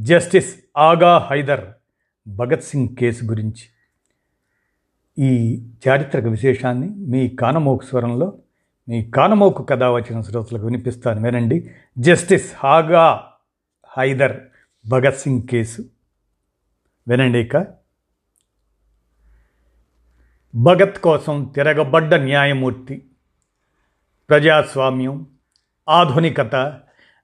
Justice Agha Hyder Bhagat Singh case గురించి. ఈ చారిత్రక విశేషాన్ని మీ కానమోకు స్వరంలో మీ కానమోకు కథ వచ్చిన శ్రోతలకు వినిపిస్తాను వినండి. Justice Agha Hyder Bhagat Singh case. వినండి ఇక. భగత్ కోసం తిరగబడ్డ న్యాయమూర్తి ప్రజాస్వామ్యం ఆధునికత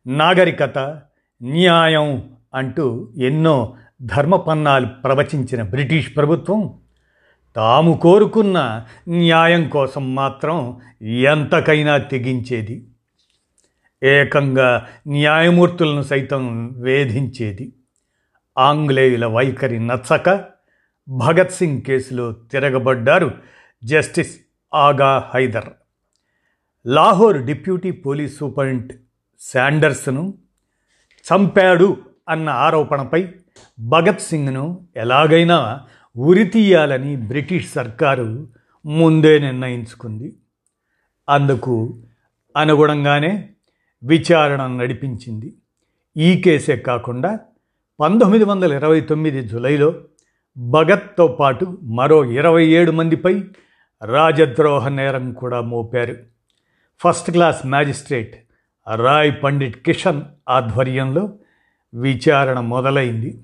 నాగరికత న్యాయం అంటూ ఎన్నో ధర్మపన్నాలు ప్రవచించిన బ్రిటిష్ ప్రభుత్వం తాము కోరుకున్న న్యాయం కోసం మాత్రం ఎంతకైనా తెగించేది. ఏకంగా న్యాయమూర్తులను సైతం వేధించేది. ఆంగ్లేయుల వైఖరి నచ్చక భగత్ సింగ్ కేసులో తిరగబడ్డారు justice Agha Haider. Lahore deputy police superintendent శాండర్స్ను చంపాడు అన్న ఆరోపణపై భగత్ సింగ్ను ఎలాగైనా ఉరితీయాలని బ్రిటిష్ సర్కారు ముందే నిర్ణయించుకుంది. అందుకు అనుగుణంగానే విచారణ నడిపించింది. ఈ కేసే కాకుండా పంతొమ్మిది వందల ఇరవై తొమ్మిది జులైలో భగత్తో పాటు మరో ఇరవై ఏడు మందిపై రాజద్రోహ నేరం కూడా మోపారు. First class magistrate Rai Pandit Kishan ఆధ్వర్యంలో విచారణ మొదలైంది.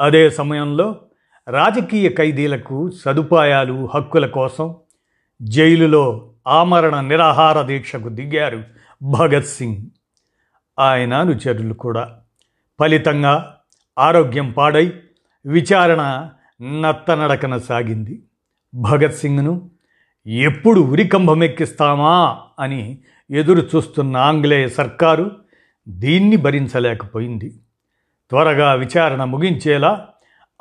అదే సమయంలో రాజకీయ ఖైదీలకు సదుపాయాలు హక్కుల కోసం జైలులో ఆమరణ నిరాహార దీక్షకు దిగారు భగత్ సింగ్. ఆయన అనుచరులు కూడా ఫలితంగా ఆరోగ్యం పాడై విచారణ నత్తనడకన సాగింది. భగత్ సింగ్ను ఎప్పుడు ఉరికంభమెక్కిస్తామా అని ఎదురు చూస్తున్న ఆంగ్లేయ సర్కారు దీన్ని భరించలేకపోయింది. త్వరగా విచారణ ముగించేలా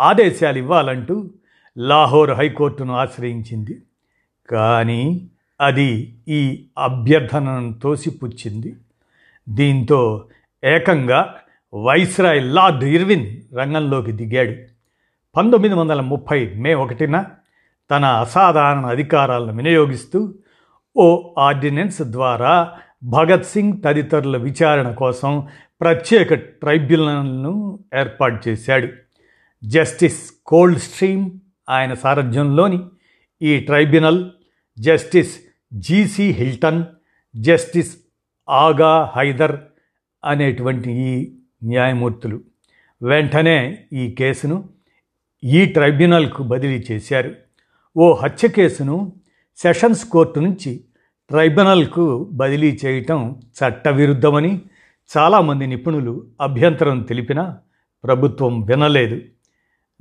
ఆదేశాలు ఇవ్వాలంటూ లాహోర్ హైకోర్టును ఆశ్రయించింది. కానీ అది ఈ అభ్యర్థనను తోసిపుచ్చింది. దీంతో ఏకంగా వైస్రాయ్ లార్డ్ ఇర్విన్ రంగంలోకి దిగాడు. పంతొమ్మిది వందల ముప్పై మే ఒకటిన తన అసాధారణ అధికారాలను వినియోగిస్తూ ఓ ఆర్డినెన్స్ ద్వారా భగత్ సింగ్ తదితరుల విచారణ కోసం ప్రత్యేక ట్రైబ్యునల్ను ఏర్పాటు చేశాడు. జస్టిస్ కోల్డ్ స్ట్రీమ్ ఆయన సారథ్యంలోని ఈ tribunal justice G C Hilton justice Agha Haider అనేటువంటి ఈ న్యాయమూర్తులు వెంటనే ఈ కేసును ఈ ట్రైబ్యునల్కు బదిలీ చేశారు. ఓ హత్య కేసును సెషన్స్ కోర్టు నుంచి ట్రైబ్యునల్కు బదిలీ చేయటం చట్టవిరుద్ధమని చాలామంది నిపుణులు అభ్యంతరం తెలిపినా ప్రభుత్వం వినలేదు.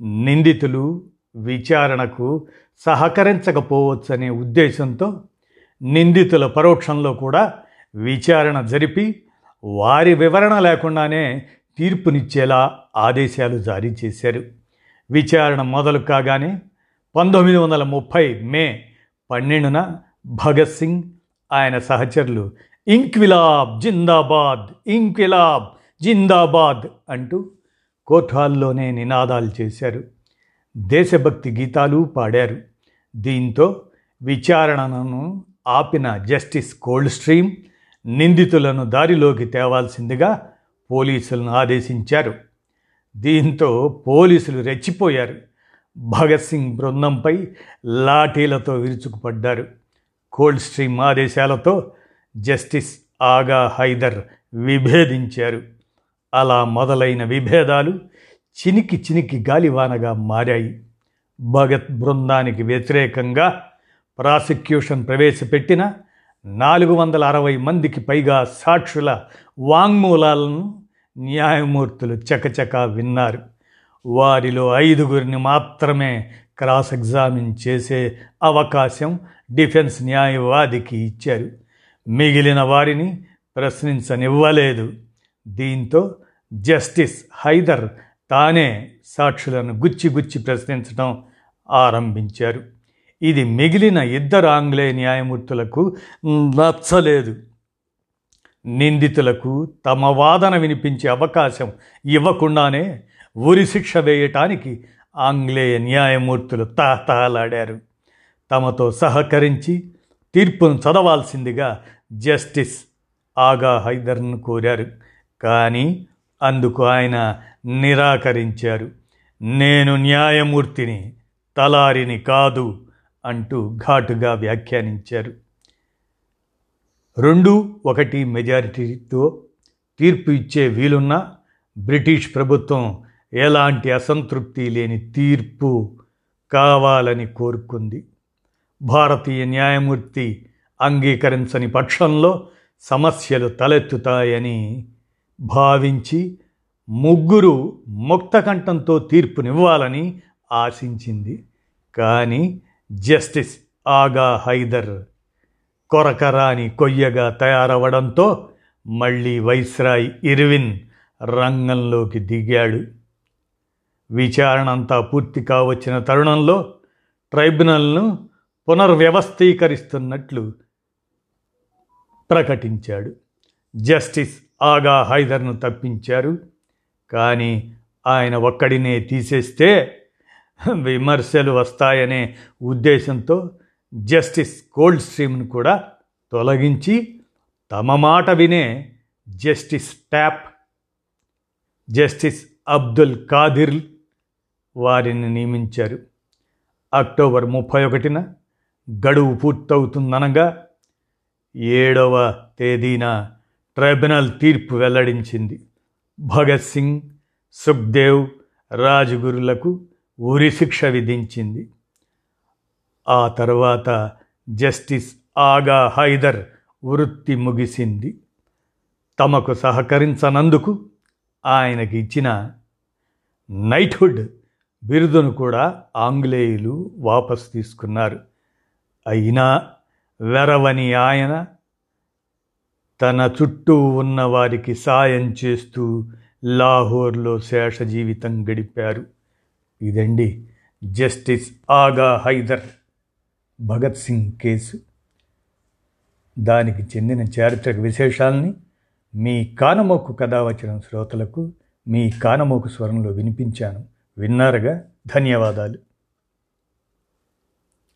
నిందితులు విచారణకు సహకరించకపోవచ్చనే ఉద్దేశంతో నిందితుల పరోక్షంలో కూడా విచారణ జరిపి వారి వివరణ లేకుండానే తీర్పునిచ్చేలా ఆదేశాలు జారీ చేశారు. విచారణ మొదలు కాగానే పంతొమ్మిది వందల ముప్పై మే పన్నెండున భగత్ సింగ్ ఆయన సహచరులు ఇంక్విలాబ్ జిందాబాద్ ఇంక్విలాబ్ జిందాబాద్ అంటూ కోర్ట్ హాల్లోనే నినాదాలు చేశారు. దేశభక్తి గీతాలు పాడారు. దీంతో విచారణను ఆపిన జస్టిస్ కోల్డ్ స్ట్రీమ్ నిందితులను దారిలోకి తేవాల్సిందిగా పోలీసులను ఆదేశించారు. దీంతో పోలీసులు రెచ్చిపోయారు. భగత్ సింగ్ బృందంపై లాఠీలతో విరుచుకుపడ్డారు. కోల్డ్ స్ట్రీమ్ ఆదేశాలతో జస్టిస్ ఆగా హైదర్ విభేదించారు. అలా మొదలైన విభేదాలు చినికి చినికి గాలివానగా మారాయి. భగత్ బృందానికి వ్యతిరేకంగా ప్రాసిక్యూషన్ ప్రవేశపెట్టిన నాలుగు వందల అరవై మందికి పైగా సాక్షుల వాంగ్మూలాలను న్యాయమూర్తులు చకచకా విన్నారు. వారిలో ఐదుగురిని మాత్రమే క్రాస్ ఎగ్జామిన్ చేసే అవకాశం డిఫెన్స్ న్యాయవాదికి ఇచ్చారు. మిగిలిన వారిని ప్రశ్నించనివ్వలేదు. దీంతో జస్టిస్ హైదర్ తానే సాక్షులను గుచ్చి గుచ్చి ప్రశ్నించడం ఆరంభించారు. ఇది మిగిలిన ఇద్దరు ఆంగ్లేయ న్యాయమూర్తులకు నచ్చలేదు. నిందితులకు తమ వాదన వినిపించే అవకాశం ఇవ్వకుండానే ఉరి శిక్ష వేయటానికి ఆంగ్లేయ న్యాయమూర్తులు తహతహలాడారు. తమతో సహకరించి తీర్పును చదవాల్సిందిగా జస్టిస్ ఆగా హైదర్ను కోరారు. కానీ అందుకు ఆయన నిరాకరించారు. నేను న్యాయమూర్తిని తలారిని కాదు అంటూ ఘాటుగా వ్యాఖ్యానించారు. రెండు ఒకటి మెజారిటీతో తీర్పు ఇచ్చే వీలున్న బ్రిటిష్ ప్రభుత్వం ఎలాంటి అసంతృప్తి లేని తీర్పు కావాలని కోరుకుంది. భారతీయ న్యాయమూర్తి అంగీకరించని పక్షంలో సమస్యలు తలెత్తుతాయని భావించి ముగ్గురు ముక్తకంఠంతో తీర్పునివ్వాలని ఆశించింది. కానీ జస్టిస్ ఆగా హైదర్ కొరకరాని కొయ్యగా తయారవడంతో మళ్ళీ వైస్రాయ్ ఇర్విన్ రంగంలోకి దిగాడు. విచారణ అంతా పూర్తి కావచ్చిన తరుణంలో ట్రైబ్యునల్ను పునర్వ్యవస్థీకరిస్తున్నట్లు ప్రకటించాడు. జస్టిస్ ఆగా హైదర్ను తప్పించారు. కానీ ఆయన ఒక్కడినే తీసేస్తే విమర్శలు వస్తాయనే ఉద్దేశంతో జస్టిస్ కోల్డ్ స్ట్రీమ్ను కూడా తొలగించి తమ మాట వినే justice Tapp justice Abdul Qadir వారిని నియమించారు. అక్టోబర్ ముప్పై ఒకటిన గడువు పూర్తవుతుందనగా ఏడవ తేదీన ట్రైబ్యునల్ తీర్పు వెల్లడించింది. భగత్ సింగ్ సుఖ్దేవ్ రాజగురులకు ఉరిశిక్ష విధించింది. ఆ తర్వాత జస్టిస్ ఆగా హైదర్ వృత్తి ముగిసింది. తమకు సహకరించనందుకు ఆయనకి ఇచ్చిన నైట్హుడ్ బిరుదును కూడా ఆంగ్లేయులు వాపసు తీసుకున్నారు. అయినా వెరవని ఆయన తన చుట్టూ ఉన్న వారికి సాయం చేస్తూ లాహోర్లో శేష జీవితం గడిపారు. ఇదండి జస్టిస్ ఆగా హైదర్ భగత్ సింగ్ కేసు. దానికి చెందిన చారిత్రక విశేషాలని మీ కానమోకు కథ వచ్చిన శ్రోతలకు మీ కానమోకు స్వరంలో వినిపించాను. విన్నారుగా? ధన్యవాదాలు.